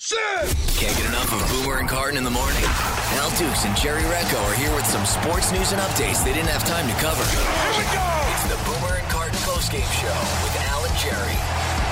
Can't get enough of Boomer and Carton in the morning. Al Dukes and Jerry Recco are here with some sports news and updates they didn't have time to cover. Here we go! It's the Boomer and Carton postgame show with Al and Jerry.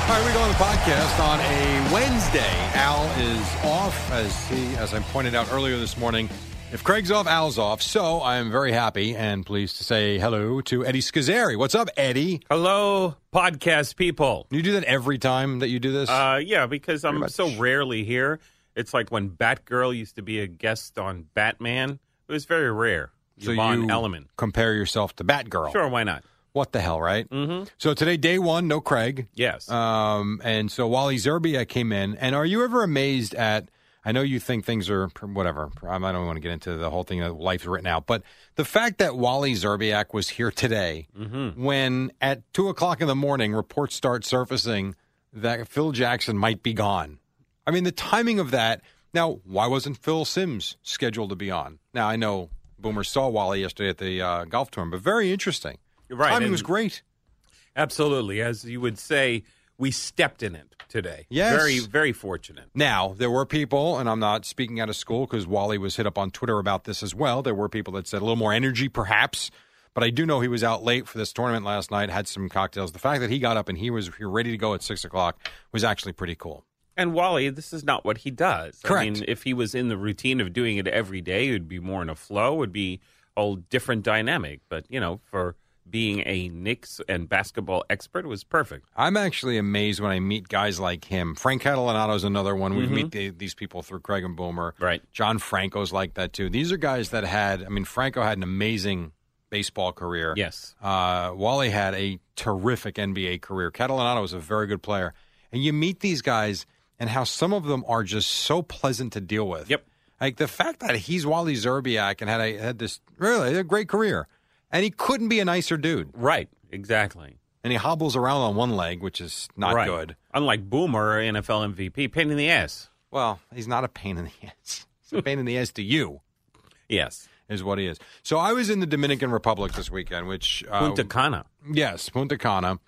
All right, we go on the podcast on a Wednesday. Al is off, as he, as I pointed out earlier this morning. If Craig's off, Al's off. So I am very happy and pleased to say hello to Eddie Scozzare. What's up, Eddie? Hello, podcast people. You do that every time that you do this? Uh, yeah, because I'm so rarely here. It's like when Batgirl used to be a guest on Batman. It was very rare. so Yvonne you Element. compare yourself to Batgirl. Sure, why not? What the hell, right? Mm-hmm. So today, day one, no Craig. Yes. Um, and so Wally Szczerbiak came in. And are you ever amazed at? I know you think things are whatever. I don't want to get into the whole thing that life's written out, but the fact that Wally Szczerbiak was here today, Mm-hmm. when at two o'clock in the morning reports start surfacing that Phil Jackson might be gone. I mean, the timing of that. Now, why wasn't Phil Simms scheduled to be on? Now I know Boomer saw Wally yesterday at the uh, golf tournament, but very interesting. Right, timing was great. Absolutely. As you would say, we stepped in it today. Yes. Very, very fortunate. Now, there were people, and I'm not speaking out of school because Wally was hit up on Twitter about this as well. There were people that said a little more energy, perhaps. But I do know he was out late for this tournament last night, had some cocktails. The fact that he got up and he was ready to go at six o'clock was actually pretty cool. And Wally, this is not what he does. I Correct. mean, if he was in the routine of doing it every day, it would be more in a flow, it would be a whole different dynamic. But, you know, for being a Knicks and basketball expert, was perfect. I'm actually amazed when I meet guys like him. Frank Catalanotto is another one. We meet the, these people through Craig and Boomer. Right. John Franco's like that too. These are guys that had. I mean, Franco had an amazing baseball career. Yes. Uh, Wally had a terrific NBA career. Catalanotto was a very good player. And you meet these guys and how some of them are just so pleasant to deal with. Yep. Like the fact that he's Wally Szczerbiak and had a, had this really a great career, and he couldn't be a nicer dude. Right. Exactly. And he hobbles around on one leg, which is not right. good. Unlike Boomer, NFL MVP, pain in the ass. Well, he's not a pain in the ass. He's a pain in the ass to you, Yes. is what he is. So I was in the Dominican Republic this weekend, which uh, Punta Cana. Yes, Punta Cana.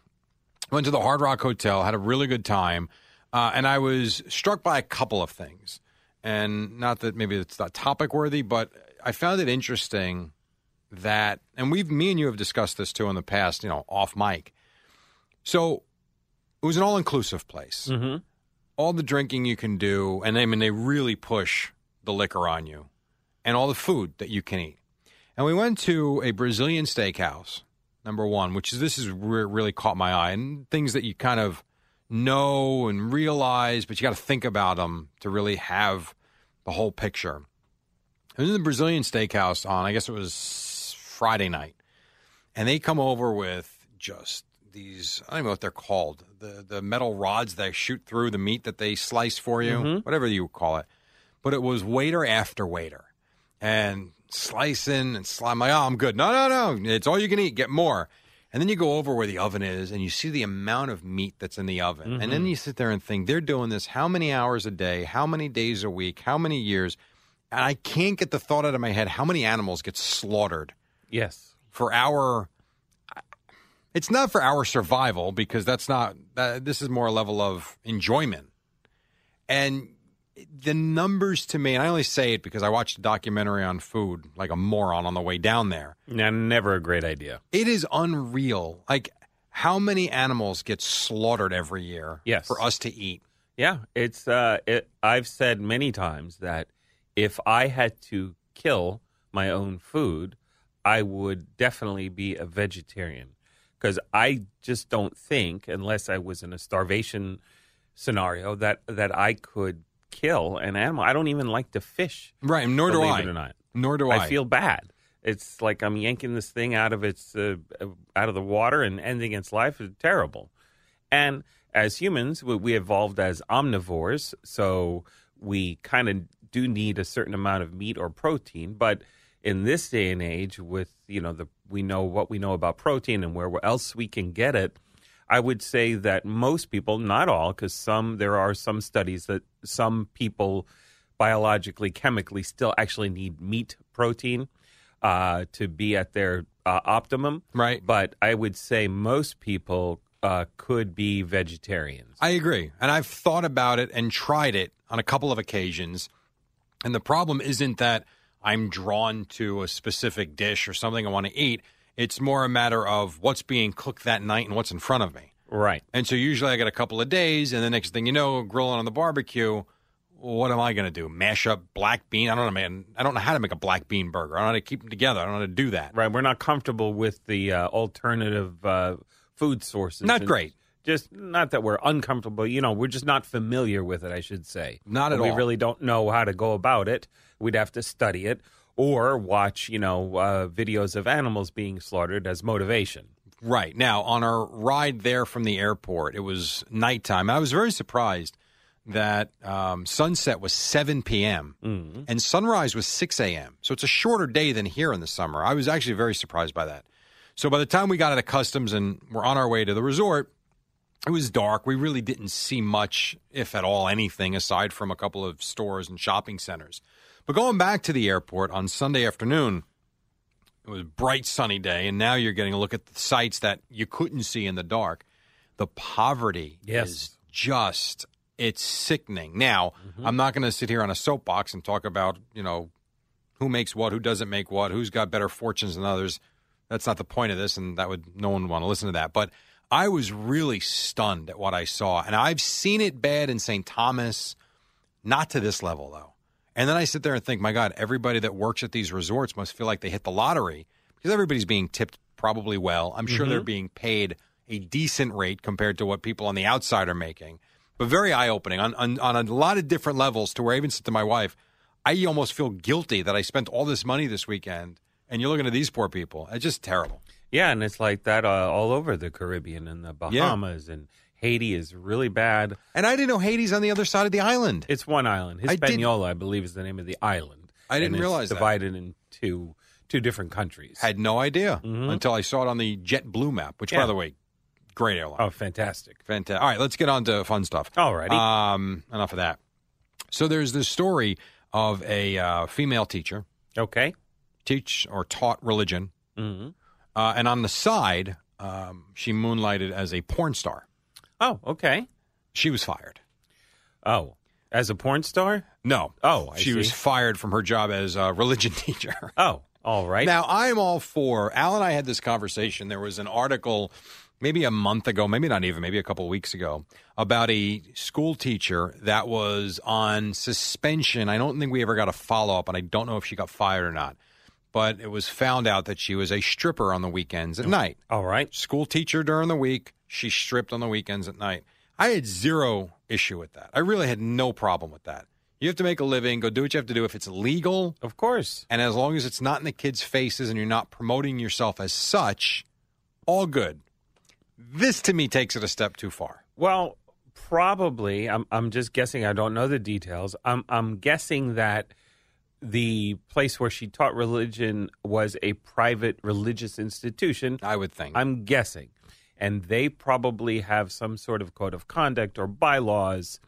Went to the Hard Rock Hotel, had a really good time, uh, and I was struck by a couple of things. And not that maybe it's not topic worthy, but I found it interesting that, and we've, me and you have discussed this too in the past, you know, off mic. So it was an all inclusive place. Mm-hmm. All the drinking you can do, and I mean, they really push the liquor on you, and all the food that you can eat. And we went to a Brazilian steakhouse, number one, which is this is re- really caught my eye, and things that you kind of know and realize, but you got to think about them to really have the whole picture. I was in the Brazilian steakhouse on, I guess it was Friday night, and they come over with just these, I don't know what they're called, the the metal rods that shoot through the meat that they slice for you, mm-hmm. whatever you call it. But it was waiter after waiter, and slicing and sli- I'm like, oh, I'm good. No, no, no, it's all you can eat. Get more. And then you go over where the oven is and you see the amount of meat that's in the oven. And then mm-hmm. you sit there and think, they're doing this how many hours a day, how many days a week, how many years? And I can't get the thought out of my head how many animals get slaughtered Yes. for our. It's not for our survival because that's not. That, this is more a level of enjoyment. And the numbers to me, and I only say it because I watched a documentary on food like a moron on the way down there. Now, never a great idea. It is unreal. Like how many animals get slaughtered every year Yes. for us to eat? Yeah, it's. Uh, it, I've said many times that if I had to kill my own food, I would definitely be a vegetarian because I just don't think, unless I was in a starvation scenario, that that I could kill an animal. I don't even like to fish. Right, nor do I. not. Nor do I. I feel bad. It's like I'm yanking this thing out of its uh, out of the water and ending its life. It's terrible. And as humans, we, we evolved as omnivores, so we kind of do need a certain amount of meat or protein. But in this day and age, with you know the we know what we know about protein and where else we can get it. I would say that most people, not all, because some there are some studies that some people biologically, chemically, still actually need meat protein uh, to be at their uh, optimum. Right. But I would say most people uh, could be vegetarians. I agree. And I've thought about it and tried it on a couple of occasions. And the problem isn't that I'm drawn to a specific dish or something I want to eat. It's more a matter of what's being cooked that night and what's in front of me. right. And so usually I get a couple of days, and the next thing you know, grilling on the barbecue. What am I going to do? Mash up black bean? I don't know, man. I don't know how to make a black bean burger. I don't know how to keep them together. I don't know how to do that. Right. We're not comfortable with the uh, alternative uh, food sources. Not And great. Just not that we're uncomfortable. You know, we're just not familiar with it. I should say. Not at we all. We really don't know how to go about it. We'd have to study it or watch, you know, uh, videos of animals being slaughtered as motivation. Right. Now, on our ride there from the airport, it was nighttime. I was very surprised that um, sunset was 7 p.m. and sunrise was 6 a.m. So it's a shorter day than here in the summer. I was actually very surprised by that. So by the time we got out of customs and we're on our way to the resort, it was dark. We really didn't see much, if at all, anything aside from a couple of stores and shopping centers. But going back to the airport on Sunday afternoon, it was a bright sunny day, and now you're getting a look at the sights that you couldn't see in the dark. The poverty Yes. is just it's sickening. Now, Mm-hmm. I'm not going to sit here on a soapbox and talk about, you know, who makes what, who doesn't make what, who's got better fortunes than others. That's not the point of this, and that would no one would want to listen to that. But I was really stunned at what I saw, and I've seen it bad in St. Thomas, not to this level though. And then I sit there and think, my God, everybody that works at these resorts must feel like they hit the lottery because everybody's being tipped probably well. I'm sure they're mm-hmm. being paid a decent rate compared to what people on the outside are making. But very eye opening on, on, on a lot of different levels to where I even said to my wife, I almost feel guilty that I spent all this money this weekend and you're looking at these poor people. It's just terrible. Yeah, and it's like that uh, all over the Caribbean and the Bahamas and Haiti is really bad. And I didn't know Haiti's on the other side of the island. It's one island. I Hispaniola, I, believe, is the name of the island. I didn't And it's realize that. divided into two different countries. Had no idea until I saw it on the JetBlue map, which, by Yeah. the way, great airline. oh, fantastic! Fantastic. All right, let's get on to fun stuff. Alrighty. Um, enough of that. So there's this story of a uh, female teacher Okay. teach or taught religion, hmm uh, and on the side, um, she moonlighted as a porn star. Oh, okay. She was fired. Oh, as a porn star? No. Oh, I she was fired from her job as a religion teacher. Oh, all right. Now, I'm all for. Al and I had this conversation. There was an article maybe a month ago, maybe not even, maybe a couple of weeks ago, about a school teacher that was on suspension. I don't think we ever got a follow up, and I don't know if she got fired or not. But it was found out that she was a stripper on the weekends at oh. night. all right. School teacher during the week, she stripped on the weekends at night. I had zero issue with that. I really had no problem with that. You have to make a living, go do what you have to do. If it's legal, Of course. and as long as it's not in the kids' faces and you're not promoting yourself as such, all good. This to me takes it a step too far. Well, probably. I'm. I'm just guessing. I don't know the details. I'm. I'm guessing that the place where she taught religion was a private religious institution. I would think. I'm guessing, and they probably have some sort of code of conduct or bylaws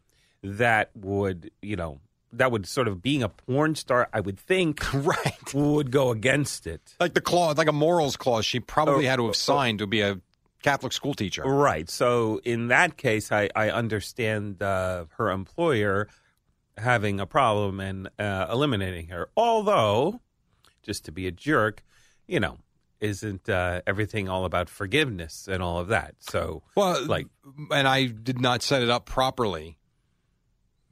that would, you know, that would sort of being a porn star. I would think right. would go against it. Like the clause, like a morals clause, she probably Oh, had to oh, have signed to be a Catholic school teacher. Right. So in that case, I, I understand uh, her employer having a problem and uh, eliminating her. Although, just to be a jerk, you know, isn't uh, everything all about forgiveness and all of that? So, Well, like, and I did not set it up properly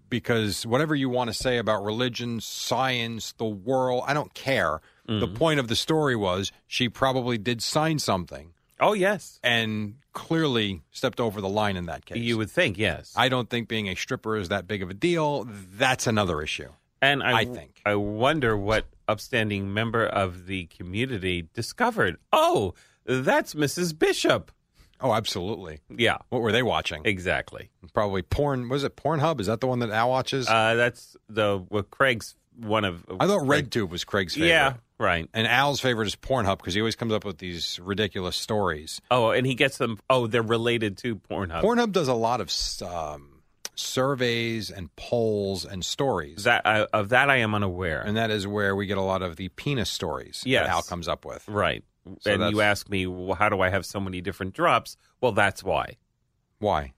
because whatever you want to say about religion, science, the world, I don't care. The point of the story was she probably did sign something oh yes, and clearly stepped over the line in that case. you would think yes. I don't think being a stripper is that big of a deal. That's another issue. And I, I think. I wonder what upstanding member of the community discovered. Oh, that's Mrs. Bishop. Oh, absolutely. Yeah, What were they watching? exactly. Probably porn. Was it Pornhub? Is that the one that Al watches? Uh, that's the well, Craig's one of. I thought RedTube was Craig's favorite. Yeah, right. And Al's favorite is Pornhub because he always comes up with these ridiculous stories. Oh, and he gets them. Oh, they're related to Pornhub. Pornhub does a lot of um, surveys and polls and stories. that uh, of that I am unaware. and that is where we get a lot of the penis stories Yes. that Al comes up with. right. So and you ask me, well, how do I have so many different drops? Well, that's why. Why?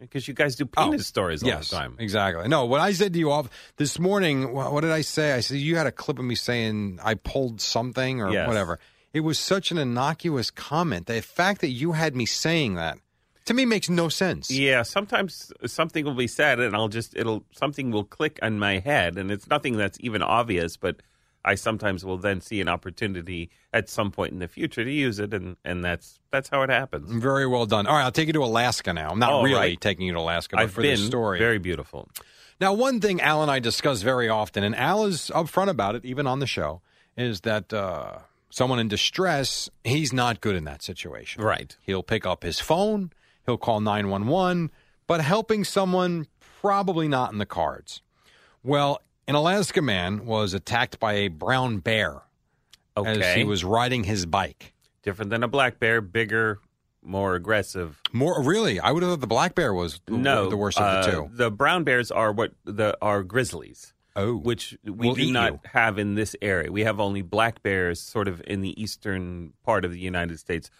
Because you guys do Oh, penis stories all yes, the time. Exactly. No, what I said to you off this morning, what did I say? I said you had a clip of me saying I pulled something or Yes. whatever. It was such an innocuous comment. The fact that you had me saying that to me makes no sense. Yeah, sometimes something will be said, and I'll just it'll something will click in my head, and it's nothing that's even obvious, but I sometimes will then see an opportunity at some point in the future to use it, and and that's that's how it happens. Very well done. All right, I'll take you to Alaska now. I'm not All really right. taking you to Alaska, but I've for been this story. very beautiful. Now, one thing Al and I discuss very often, and Al is upfront about it, even on the show, is that uh, someone in distress, he's not good in that situation. Right. He'll pick up his phone, he'll call 911, but helping someone, probably not in the cards. Well, an Alaska man was attacked by a brown bear Okay, as he was riding his bike. different than a black bear, bigger, more aggressive. More really, I would have thought the black bear was the, No, the worst of uh, the two. The brown bears are what the are grizzlies. Oh, which we Will do not you. have in this area. We have only black bears sort of in the eastern part of the United States.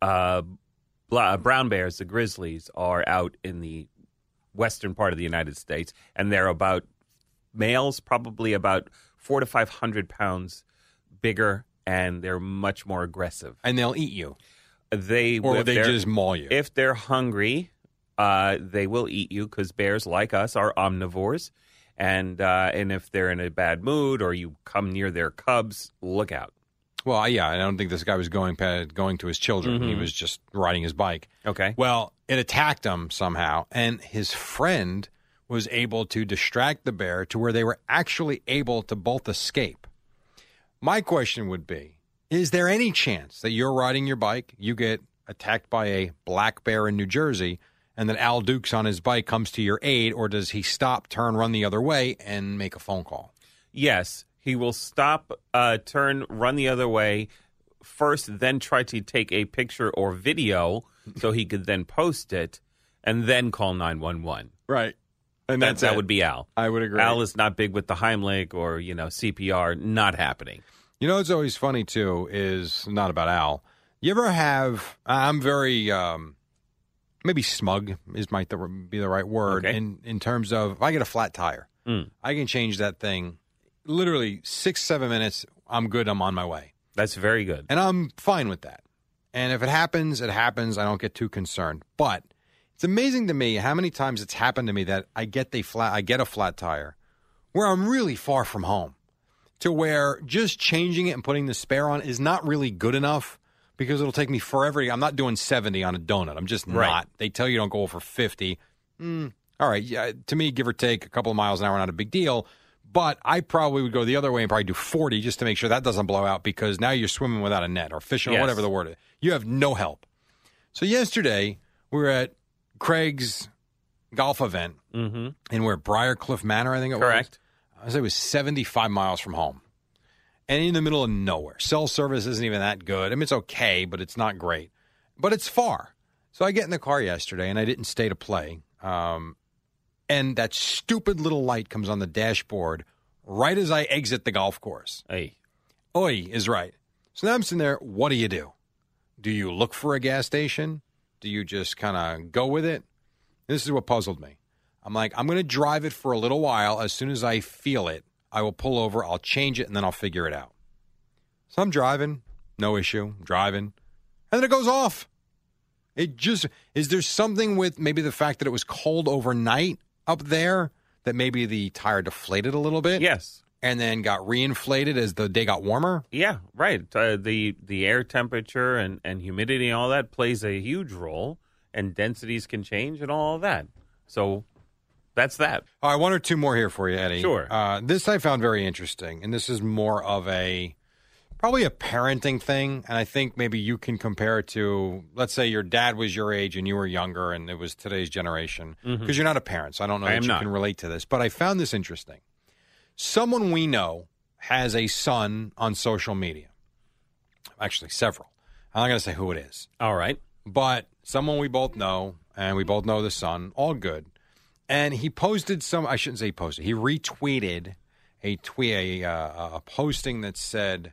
Uh, bla- brown bears, the grizzlies, are out in the western part of the United States, and they're about males, probably about four to five hundred pounds bigger, and they're much more aggressive. and they'll eat you, They or they just maul you. if they're hungry, uh, they will eat you because bears, like us, are omnivores. And uh, and if they're in a bad mood or you come near their cubs, look out. Well, yeah, I don't think this guy was going going to his children. Mm-hmm. He was just riding his bike. Okay. Well, it attacked him somehow, and his friend was able to distract the bear to where they were actually able to both escape. My question would be Is there any chance that you're riding your bike, you get attacked by a black bear in New Jersey, and that Al Dukes on his bike comes to your aid, or does he stop, turn, run the other way, and make a phone call? Yes, he will stop, uh, turn, run the other way first, then try to take a picture or video so he could then post it, and then call nine one one. Right. And That that's that it. would be Al. I would agree. Al is not big with the Heimlich or you know CPR. Not happening. You know what's always funny too is not about Al. You ever have? I'm very um, maybe smug is might the, be the right word Okay. in in terms of if I get a flat tire, Mm. I can change that thing literally six seven minutes. I'm good. I'm on my way, That's very good. and I'm fine with that. And if it happens, it happens. I don't get too concerned. But it's amazing to me how many times it's happened to me that I get the flat I get a flat tire where I'm really far from home to where just changing it and putting the spare on is not really good enough because it'll take me forever. I'm not doing 70 on a donut. I'm just Right. not. They tell you don't go over 50. Mm, all right. Yeah, to me, give or take a couple of miles an hour, not a big deal. But I probably would go the other way and probably do 40 just to make sure that doesn't blow out because now you're swimming without a net or fishing or whatever the word is. You have no help. So yesterday, we were at Craig's golf event Mm-hmm. and we're Briarcliff Manor, I think it was. Correct. I say it was 75 miles from home and in the middle of nowhere. Cell service isn't even that good. I mean, it's okay, but it's not great. But it's far. So I get in the car yesterday and I didn't stay to play. Um, and that stupid little light comes on the dashboard right as I exit the golf course. Hey, Oi is right. So now I'm sitting there. What do you do? Do you look for a gas station? Do you just kind of go with it? This is what puzzled me. I'm like, I'm going to drive it for a little while. As soon as I feel it, I will pull over, I'll change it, and then I'll figure it out. So I'm driving, no issue, driving, and then it goes off. It just is there something with maybe the fact that it was cold overnight up there that maybe the tire deflated a little bit, Yes. And then got reinflated as the day got warmer. Yeah, right. Uh, the the air temperature and, and humidity and all that plays a huge role, and densities can change and all of that. So that's that. All right, one or two more here for you, Eddie. Sure. Uh, this I found very interesting, and this is more of a probably a parenting thing, and I think maybe you can compare it to, let's say, your dad was your age and you were younger, and it was today's generation, because you're not a parent, so I don't know Mm-hmm. I that you not. can relate to this. But I found this interesting. Someone we know has a son on social media. Actually, several. I'm not going to say who it is All right. but someone we both know, and we both know the son, all good. And he posted some, I shouldn't say he posted, he retweeted a tweet, a, uh, a posting that said,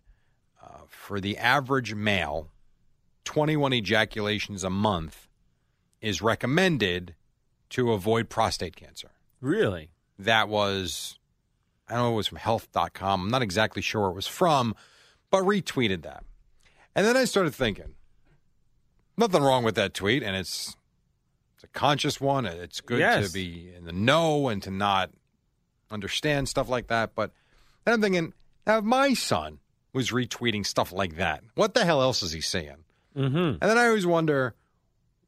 uh, for the average male, 21 ejaculations a month is recommended to avoid prostate cancer. Really? That was, I don't know, it was from health.com. I'm not exactly sure where it was from, but retweeted that. And then I started thinking, nothing wrong with that tweet, and it's it's a conscious one. It's good Yes. to be in the know and to not understand stuff like that. But then I'm thinking, now if my son was retweeting stuff like that, what the hell else is he seeing? Mm-hmm. And then I always wonder,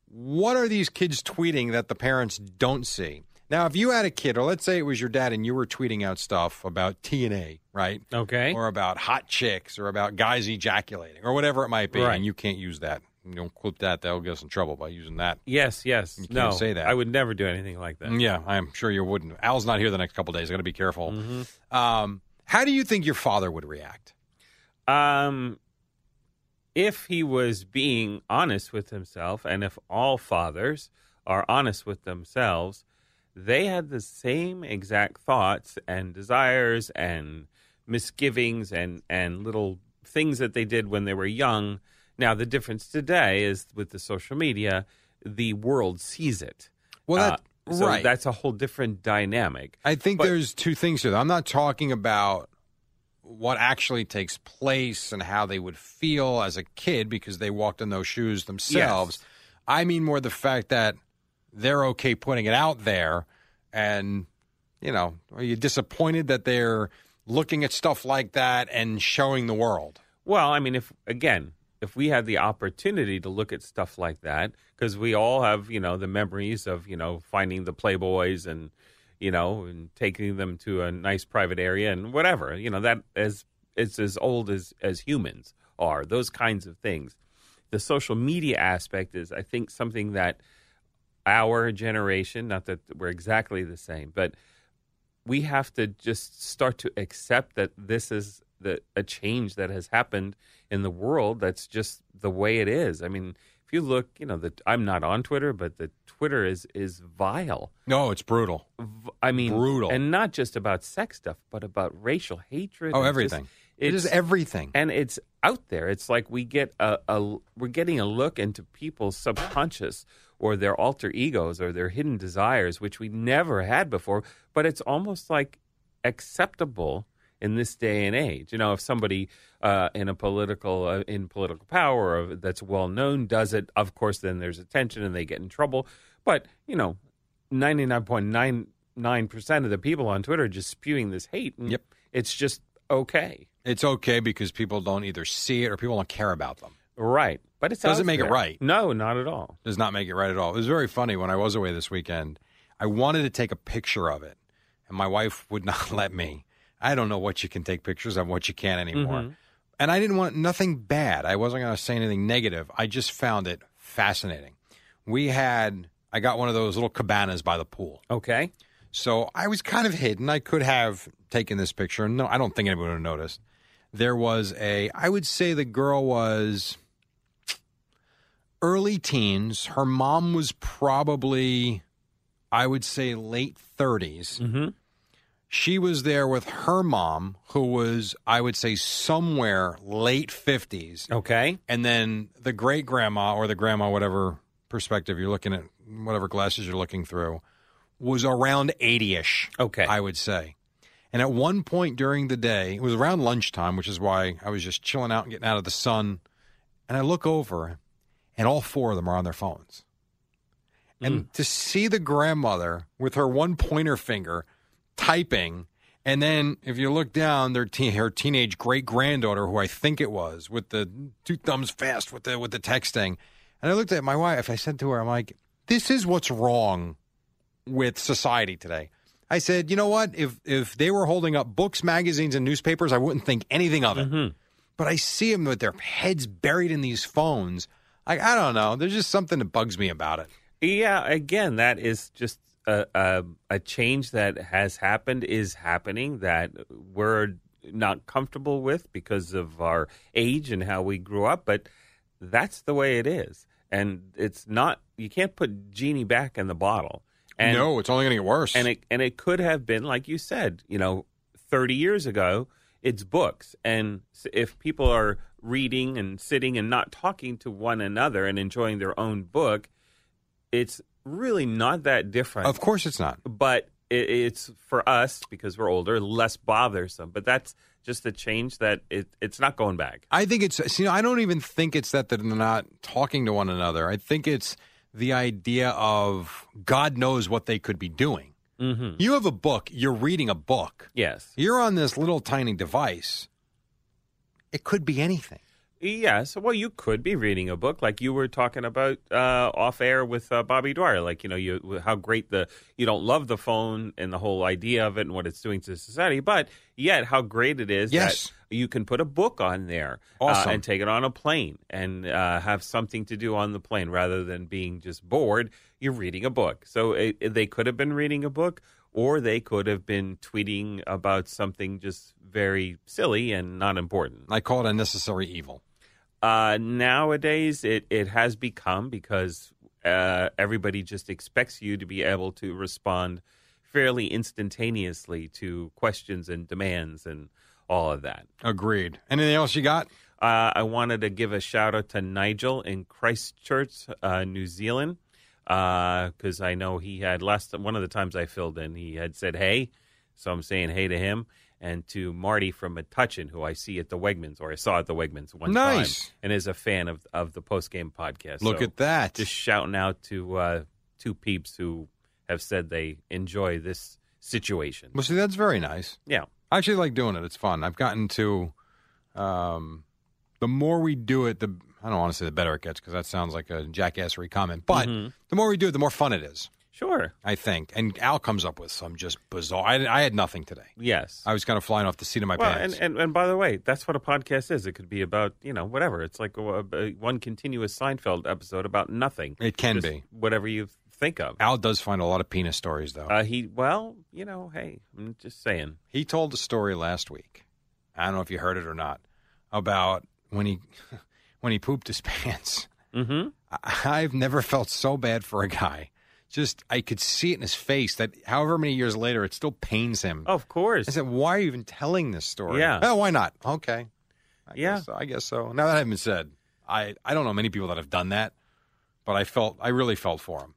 what are these kids tweeting that the parents don't see? Now, if you had a kid, or let's say it was your dad, and you were tweeting out stuff about TNA, right? Okay. Or about hot chicks, or about guys ejaculating, or whatever it might be, Right. and you can't use that. You don't clip that; they'll get us in trouble by using that. yes, yes. You no, can't say that. I would never do anything like that. Yeah, I'm sure you wouldn't. Al's not here the next couple days. Got to be careful. Mm-hmm. Um, how do you think your father would react? Um, if he was being honest with himself, and if all fathers are honest with themselves, they had the same exact thoughts and desires and misgivings and, and little things that they did when they were young. Now, the difference today is with the social media, the world sees it. Well, that, Uh, so right. that's a whole different dynamic. I think But- there's two things here. I'm not talking about what actually takes place and how they would feel as a kid because they walked in those shoes themselves. Yes. I mean more the fact that they're okay putting it out there and you know, are you disappointed that they're looking at stuff like that and showing the world? Well, I mean, if again, if we had the opportunity to look at stuff like that, because we all have, you know, the memories of, you know, finding the Playboys and, you know, and taking them to a nice private area and whatever, you know, that is it's as old as as humans are. Those kinds of things. The social media aspect is, I think, something that our generation, not that we're exactly the same, but we have to just start to accept that this is the a change that has happened in the world that's just the way it is. I mean, if you look, you know, the I'm not on Twitter, but the Twitter is is vile. No, it's brutal. V- I mean, Brutal. and not just about sex stuff, but about racial hatred. Oh, everything. just- everything. It is everything. and it's out there. It's like we get a, a we're getting a look into people's subconscious or their alter egos or their hidden desires, which we never had before. But it's almost like acceptable in this day and age. You know, if somebody uh, in a political uh, in political power or that's well known does it, of course, then there's attention and they get in trouble. But you know, ninety nine point nine nine percent of the people on Twitter are just spewing this hate. And Yep. it's just okay. It's okay because people don't either see it or people don't care about them. Right. But it Doesn't make it right. No, not at all. does not make it right at all. It was very funny when I was away this weekend. I wanted to take a picture of it, and my wife would not let me. I don't know what you can take pictures of, what you can't anymore. Mm-hmm. And I didn't want nothing bad. I wasn't going to say anything negative. I just found it fascinating. We had, I got one of those little cabanas by the pool. Okay. So I was kind of hidden. I could have taken this picture. No, I don't think anybody would have noticed. There was a, I would say the girl was early teens. Her mom was probably, I would say, late 30s. Mm-hmm. She was there with her mom, who was, I would say, somewhere late 50s. Okay. And then the great grandma or the grandma, whatever perspective you're looking at, whatever glasses you're looking through, was around 80 ish. Okay. I would say. And at one point during the day, it was around lunchtime, which is why I was just chilling out and getting out of the sun. And I look over, and all four of them are on their phones. And mm. to see the grandmother with her one pointer finger typing, and then if you look down, their teen, her teenage great granddaughter, who I think it was, with the two thumbs fast with the with the texting. And I looked at my wife. I said to her, "I'm like, this is what's wrong with society today." I said, "You know what? If if they were holding up books, magazines, and newspapers, I wouldn't think anything of it. Mm-hmm. But I see them with their heads buried in these phones. I I don't know. There's just something that bugs me about it. Yeah, again, that is just a, a, a change that has happened, is happening that we're not comfortable with because of our age and how we grew up, but that's the way it is. And it's not, you can't put Genie back in the bottle. And, no, it's only going to get worse. and it and it could have been like you said, you know, 30 years ago, it's books. And if people are reading and sitting and not talking to one another and enjoying their own book, it's really not that different. of course, it's not. but it, it's for us because we're older, less bothersome. But that's just the change that it, it's not going back. I think it's you know, I don't even think it's that they're not talking to one another. I think it's the idea of God knows what they could be doing. Mm-hmm. You have a book. You're reading a book. Yes. You're on this little tiny device. It could be anything. Yes. Well, you could be reading a book like you were talking about uh, off air with uh, Bobby Dwyer. Like you know, you how great the you don't love the phone and the whole idea of it and what it's doing to society, but yet how great it is Yes. that you can put a book on there uh, and take it on a plane and uh, have something to do on the plane rather than being just bored. You're reading a book, so it, it- they could have been reading a book. Or they could have been tweeting about something just very silly and not important. I call it unnecessary evil. Uh, nowadays, it, it has become because uh, everybody just expects you to be able to respond fairly instantaneously to questions and demands and all of that. Agreed. Anything else you got? Uh, I wanted to give a shout out to Nigel in Christchurch, uh, New Zealand, because I know he had last one of the times I filled in, he had said hey, so I'm saying hey to him. And to Marty from Metuchen, who I see at the Wegmans, or I saw at the Wegmans one Nice. time, and is a fan of of the post game podcast. Look So at that. Just shouting out to uh, two peeps who have said they enjoy this situation. well, see, that's very nice. Yeah, I actually like doing it. It's fun. I've gotten to um, the more we do it, the I don't want to say the better it gets because that sounds like a jackassery comment. But Mm-hmm. the more we do it, the more fun it is. sure. I think. And Al comes up with some just bizarre. I, I had nothing today. Yes. I was kind of flying off the seat of my Well, pants. and, and and by the way, that's what a podcast is. It could be about you know whatever. It's like a, a, one continuous Seinfeld episode about nothing. It can Just be. whatever you think of. Al does find a lot of penis stories, though. Uh, he well, you know, hey, I'm just saying. he told a story last week. I don't know if you heard it or not about when he when he pooped his pants. Mm-hmm. I- I've never felt so bad for a guy. Just I could see it in his face that however many years later it still pains him. Of course. I said, "Why are you even telling this story?" Yeah. Oh, why not? Okay. I Yeah. Guess so, I guess so. Now that having been said, I I don't know many people that have done that, but I felt I really felt for him.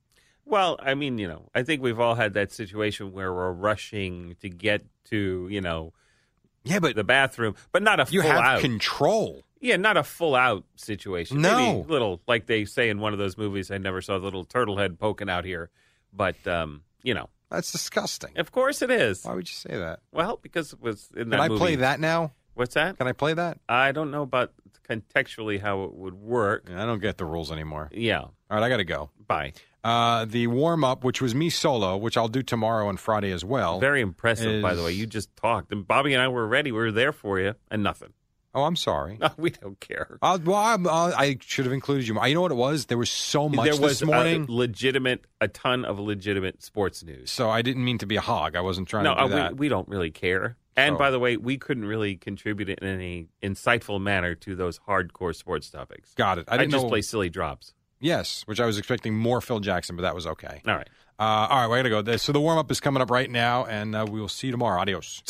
Well, I mean, you know, I think we've all had that situation where we're rushing to get to you know Yeah, but the bathroom, but not a you full have out. control. yeah, not a full out situation. No. Maybe little like they say in one of those movies. I never saw the little turtle head poking out here, but um, you know, That's disgusting. of course it is. Why would you say that? Well, because it was in that. Can I movie. play that now? What's that? Can I play that? I don't know about contextually how it would work. I don't get the rules anymore. Yeah. All right, I got to go. Bye. Uh, the warm up, which was me solo, which I'll do tomorrow and Friday as well. Very impressive, by the way. You just talked, and Bobby and I were ready. We were there for you, and nothing. oh, I'm sorry. No, we don't care. Uh, well, I'm, uh, I should have included you. You know what it was? There was so much there was this morning, a legitimate, a ton of legitimate sports news. so I didn't mean to be a hog. I wasn't trying No, to do uh, that. we, we don't really care. And So- by the way, we couldn't really contribute in any insightful manner to those hardcore sports topics. Got it. I I, just know. play silly drops. Yes, which I was expecting more Phil Jackson, but that was okay. All right. Uh, all right, we got to go. So the warm up is coming up right now, and uh, we will see you tomorrow. Adios.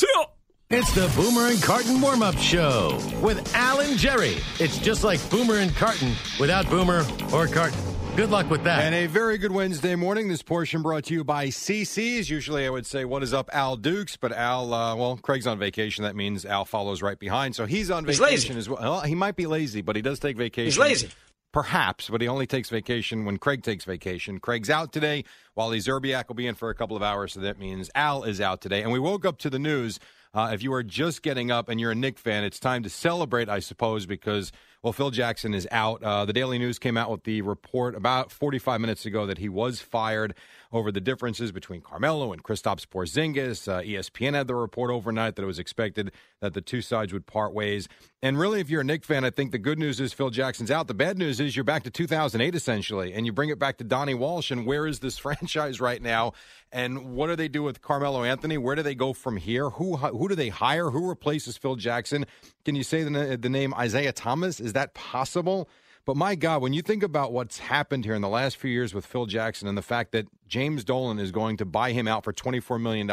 It's the Boomer and Carton warm up show with Al and Jerry. It's just like Boomer and Carton without Boomer or Carton. Good luck with that. And a very good Wednesday morning. This portion brought to you by CC's. Usually I would say, What is up, Al Dukes? But Al, uh, well, Craig's on vacation. That means Al follows right behind. So he's on He's vacation lazy. as well. well. He might be lazy, but he does take vacation. He's lazy. Perhaps, but he only takes vacation when Craig takes vacation. Craig's out today, Wally Szczerbiak will be in for a couple of hours, so that means Al is out today. And we woke up to the news. Uh, if you are just getting up and you're a Knick fan, it's time to celebrate, I suppose, because well, Phil Jackson is out. Uh, the Daily News came out with the report about 45 minutes ago that he was fired over the differences between Carmelo and Kristaps Porzingis. Uh, ESPN had the report overnight that it was expected that the two sides would part ways. And really, if you're a Knick fan, I think the good news is Phil Jackson's out. The bad news is you're back to 2008 essentially, and you bring it back to Donnie Walsh. And where is this franchise right now? And what do they do with Carmelo Anthony? Where do they go from here? Who who do they hire? Who replaces Phil Jackson? Can you say the, the name Isiah Thomas? Is that possible? But my God, when you think about what's happened here in the last few years with Phil Jackson and the fact that James Dolan is going to buy him out for $24 million,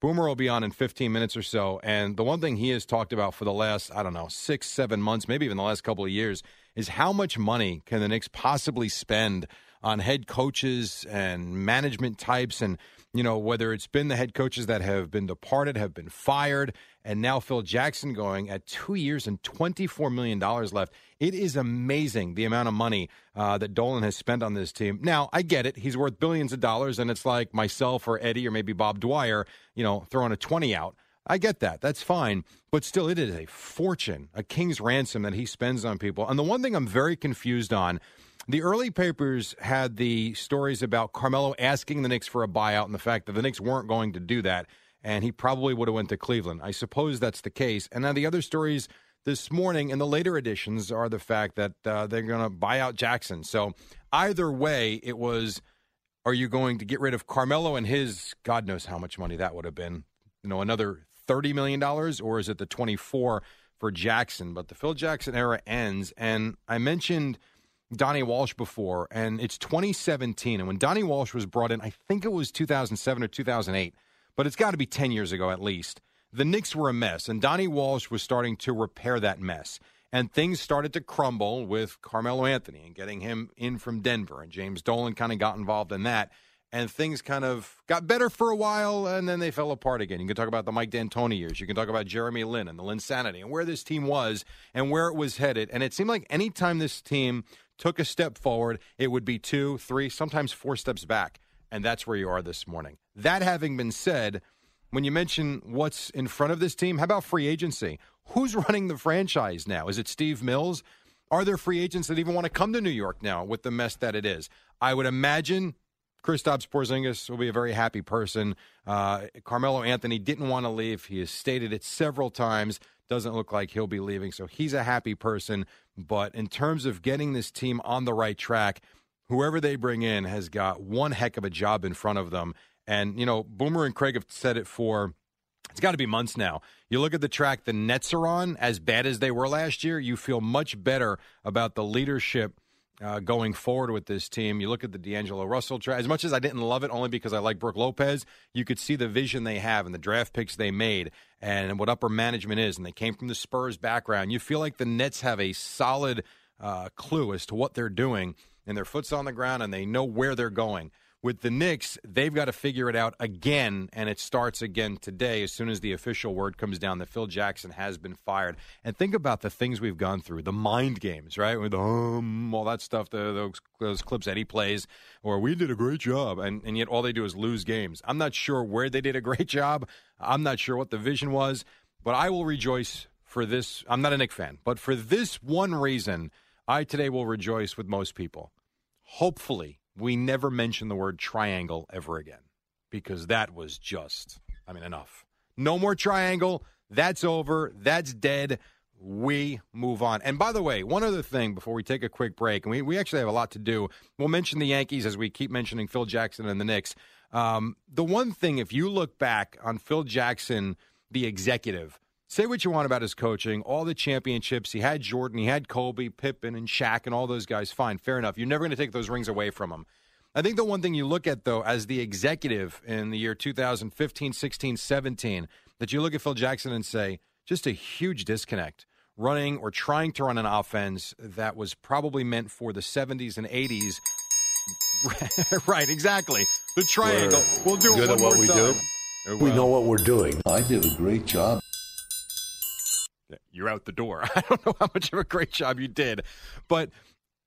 Boomer will be on in 15 minutes or so. And the one thing he has talked about for the last, I don't know, six, seven months, maybe even the last couple of years, is how much money can the Knicks possibly spend on head coaches and management types and you know whether it's been the head coaches that have been departed have been fired and now Phil Jackson going at 2 years and 24 million dollars left it is amazing the amount of money uh, that Dolan has spent on this team now I get it he's worth billions of dollars and it's like myself or Eddie or maybe Bob Dwyer you know throwing a 20 out I get that. That's fine. But still, it is a fortune, a king's ransom that he spends on people. And the one thing I'm very confused on the early papers had the stories about Carmelo asking the Knicks for a buyout and the fact that the Knicks weren't going to do that, and he probably would have went to Cleveland. I suppose that's the case. And now the other stories this morning in the later editions are the fact that uh, they're going to buy out Jackson. So either way, it was: Are you going to get rid of Carmelo and his God knows how much money that would have been? You know, another thirty million dollars, or is it the twenty-four for Jackson? But the Phil Jackson era ends, and I mentioned. Donnie Walsh before, and it's 2017. And when Donnie Walsh was brought in, I think it was 2007 or 2008, but it's got to be 10 years ago at least. The Knicks were a mess, and Donnie Walsh was starting to repair that mess. And things started to crumble with Carmelo Anthony and getting him in from Denver, and James Dolan kind of got involved in that. And things kind of got better for a while, and then they fell apart again. You can talk about the Mike D'Antoni years. You can talk about Jeremy Lin and the Linsanity and where this team was and where it was headed. And it seemed like anytime this team took a step forward, it would be two, three, sometimes four steps back. And that's where you are this morning. That having been said, when you mention what's in front of this team, how about free agency? Who's running the franchise now? Is it Steve Mills? Are there free agents that even want to come to New York now with the mess that it is? I would imagine Kristaps Porzingis will be a very happy person. Uh, Carmelo Anthony didn't want to leave. He has stated it several times. Doesn't look like he'll be leaving, so he's a happy person. But in terms of getting this team on the right track, whoever they bring in has got one heck of a job in front of them. And, you know, Boomer and Craig have said it for it's got to be months now. You look at the track the Nets are on, as bad as they were last year, you feel much better about the leadership uh, going forward with this team. You look at the D'Angelo Russell track. As much as I didn't love it, only because I like Brook Lopez, you could see the vision they have and the draft picks they made and what upper management is. And they came from the Spurs background. You feel like the Nets have a solid uh, clue as to what they're doing, and their foot's on the ground, and they know where they're going. With the Knicks, they've got to figure it out again, and it starts again today as soon as the official word comes down that Phil Jackson has been fired. And think about the things we've gone through, the mind games, right? With um, all that stuff, the, those, those clips Eddie plays, or we did a great job, and, and yet all they do is lose games. I'm not sure where they did a great job. I'm not sure what the vision was, but I will rejoice for this. I'm not a Knick fan, but for this one reason, I today will rejoice with most people. Hopefully, we never mention the word triangle ever again because that was just, I mean, enough. No more triangle. That's over. That's dead. We move on. And by the way, one other thing before we take a quick break, and we, we actually have a lot to do. We'll mention the Yankees as we keep mentioning Phil Jackson and the Knicks. Um, the one thing, if you look back on Phil Jackson, the executive, say what you want about his coaching, all the championships. He had Jordan, he had Kobe, Pippen, and Shaq, and all those guys. Fine, fair enough. You're never going to take those rings away from him. I think the one thing you look at, though, as the executive in the year 2015, 16, 17, that you look at Phil Jackson and say, just a huge disconnect running or trying to run an offense that was probably meant for the 70s and 80s right, exactly. The triangle. we'll do good it one at what more we time. do. We know what we're doing. I did a great job. You're out the door. I don't know how much of a great job you did, but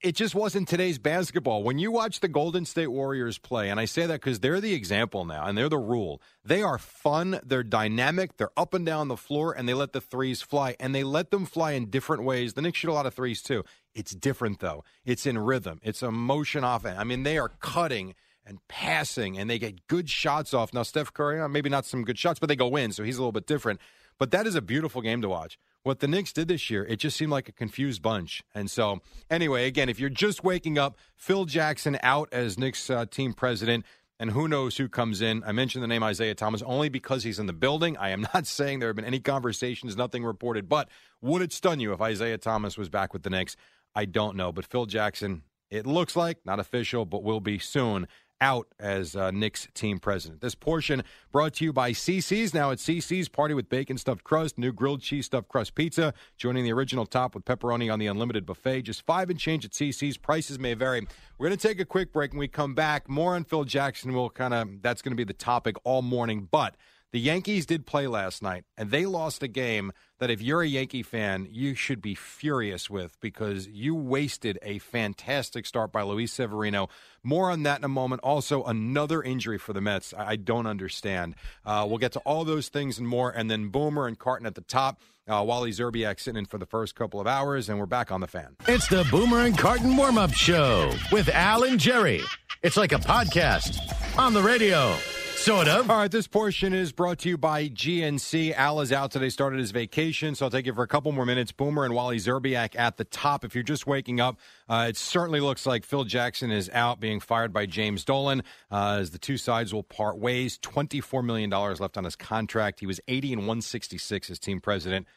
it just wasn't today's basketball. When you watch the Golden State Warriors play, and I say that because they're the example now and they're the rule, they are fun, they're dynamic, they're up and down the floor, and they let the threes fly, and they let them fly in different ways. The Knicks shoot a lot of threes too. It's different though. It's in rhythm. It's a motion offense. I mean, they are cutting and passing, and they get good shots off. Now, Steph Curry, maybe not some good shots, but they go in, so he's a little bit different. But that is a beautiful game to watch. What the Knicks did this year, it just seemed like a confused bunch. And so, anyway, again, if you're just waking up, Phil Jackson out as Knicks uh, team president, and who knows who comes in. I mentioned the name Isiah Thomas only because he's in the building. I am not saying there have been any conversations, nothing reported, but would it stun you if Isiah Thomas was back with the Knicks? I don't know. But Phil Jackson, it looks like, not official, but will be soon out as uh, Knicks team president. This portion brought to you by CC's. Now at CC's, party with bacon stuffed crust, new grilled cheese stuffed crust pizza, joining the original top with pepperoni on the unlimited buffet. Just five and change at CC's. Prices may vary. We're going to take a quick break and we come back. More on Phil Jackson. We'll kind of, that's going to be the topic all morning. But the Yankees did play last night, and they lost a game that if you're a Yankee fan, you should be furious with because you wasted a fantastic start by Luis Severino. More on that in a moment. Also, another injury for the Mets. I don't understand. Uh, we'll get to all those things and more, and then Boomer and Carton at the top. Uh, Wally Szczerbiak sitting in for the first couple of hours, and we're back on the fan. It's the Boomer and Carton warm up show with Al and Jerry. It's like a podcast on the radio. Sort of. All right, this portion is brought to you by GNC. Al is out today, started his vacation, so I'll take you for a couple more minutes. Boomer and Wally Szczerbiak at the top. If you're just waking up, uh, it certainly looks like Phil Jackson is out, being fired by James Dolan, uh, as the two sides will part ways. $24 million left on his contract. He was 80 and 166 as team president.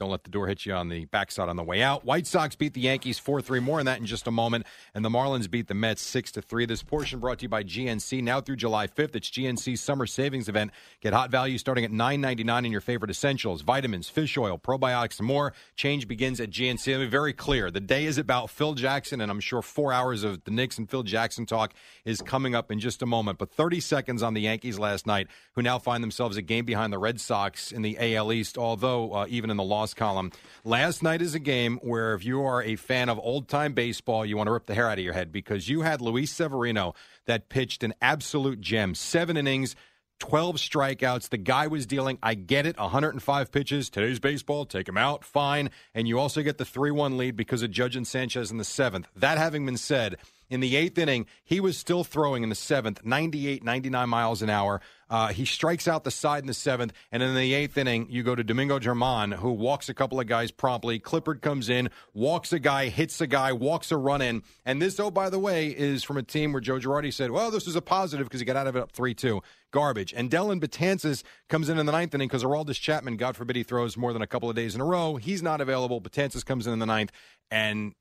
Don't let the door hit you on the backside on the way out. White Sox beat the Yankees 4 3. More on that in just a moment. And the Marlins beat the Mets 6 3. This portion brought to you by GNC. Now through July 5th, it's GNC's summer savings event. Get hot value starting at $9.99 in your favorite essentials, vitamins, fish oil, probiotics, and more. Change begins at GNC. Let me be very clear. The day is about Phil Jackson, and I'm sure four hours of the Knicks and Phil Jackson talk is coming up in just a moment. But 30 seconds on the Yankees last night, who now find themselves a game behind the Red Sox in the AL East, although uh, even in the loss column. Last night is a game where if you are a fan of old time baseball, you want to rip the hair out of your head because you had Luis Severino that pitched an absolute gem. Seven innings. 12 strikeouts. The guy was dealing, I get it, 105 pitches. Today's baseball, take him out, fine. And you also get the 3 1 lead because of Judge and Sanchez in the seventh. That having been said, in the eighth inning, he was still throwing in the seventh, 98, 99 miles an hour. Uh, he strikes out the side in the seventh, and in the eighth inning, you go to Domingo German, who walks a couple of guys promptly. Clippard comes in, walks a guy, hits a guy, walks a run in. And this, oh, by the way, is from a team where Joe Girardi said, well, this is a positive because he got out of it up 3 2. Garbage. And Dellin Betances comes in in the ninth inning because Aroldis Chapman, God forbid he throws more than a couple of days in a row. He's not available. Betances comes in in the ninth, and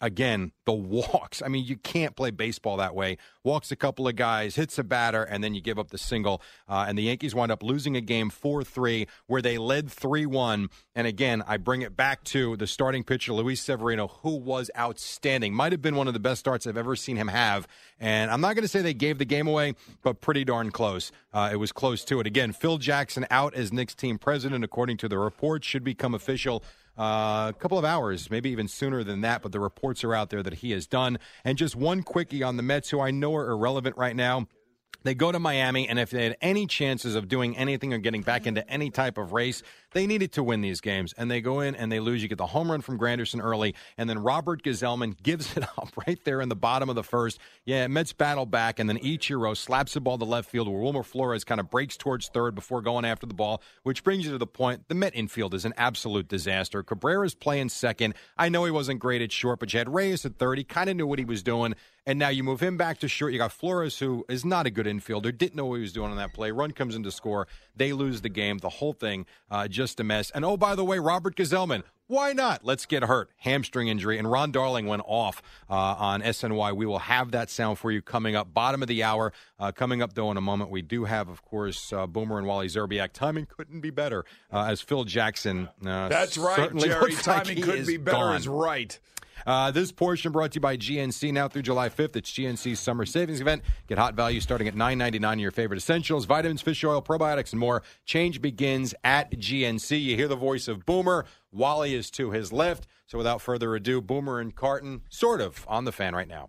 again, the walks. I mean, you can't play baseball that way. Walks a couple of guys, hits a batter, and then you give up the single. Uh, and the Yankees wind up losing a game 4 3, where they led 3 1. And again, I bring it back to the starting pitcher, Luis Severino, who was outstanding. Might have been one of the best starts I've ever seen him have. And I'm not going to say they gave the game away, but pretty darn close. Uh, it was close to it. Again, Phil Jackson out as Knicks team president, according to the report, should become official Uh, a couple of hours, maybe even sooner than that, but the reports are out there that he has done. And just one quickie on the Mets, who I know are irrelevant right now. They go to Miami, and if they had any chances of doing anything or getting back into any type of race, they needed to win these games. And they go in and they lose. You get the home run from Granderson early, and then Robert Gsellman gives it up right there in the bottom of the first. Yeah, Mets battle back, and then Ichiro slaps the ball to left field where Wilmer Flores kind of breaks towards third before going after the ball, which brings you to the point the Met infield is an absolute disaster. Cabrera's playing second. I know he wasn't great at short, but you had Reyes at third. He kind of knew what he was doing. And now you move him back to short. You got Flores, who is not a good infielder, didn't know what he was doing on that play. Run comes in to score. They lose the game. The whole thing uh, just a mess. And oh, by the way, Robert Gsellman. Why not? Let's get hurt. Hamstring injury. And Ron Darling went off uh, on SNY. We will have that sound for you coming up. Bottom of the hour. Uh, coming up, though, in a moment. We do have, of course, uh, Boomer and Wally Szczerbiak. Timing couldn't be better uh, as Phil Jackson. uh, That's right, certainly Jerry. like Timing he couldn't be better gone. is right. Uh, this portion brought to you by GNC now through July 5th. It's GNC's summer savings event. Get hot value starting at $9.99 in your favorite essentials, vitamins, fish oil, probiotics, and more. Change begins at GNC. You hear the voice of Boomer. Wally is to his left. So without further ado, Boomer and Carton, sort of, on the fan right now.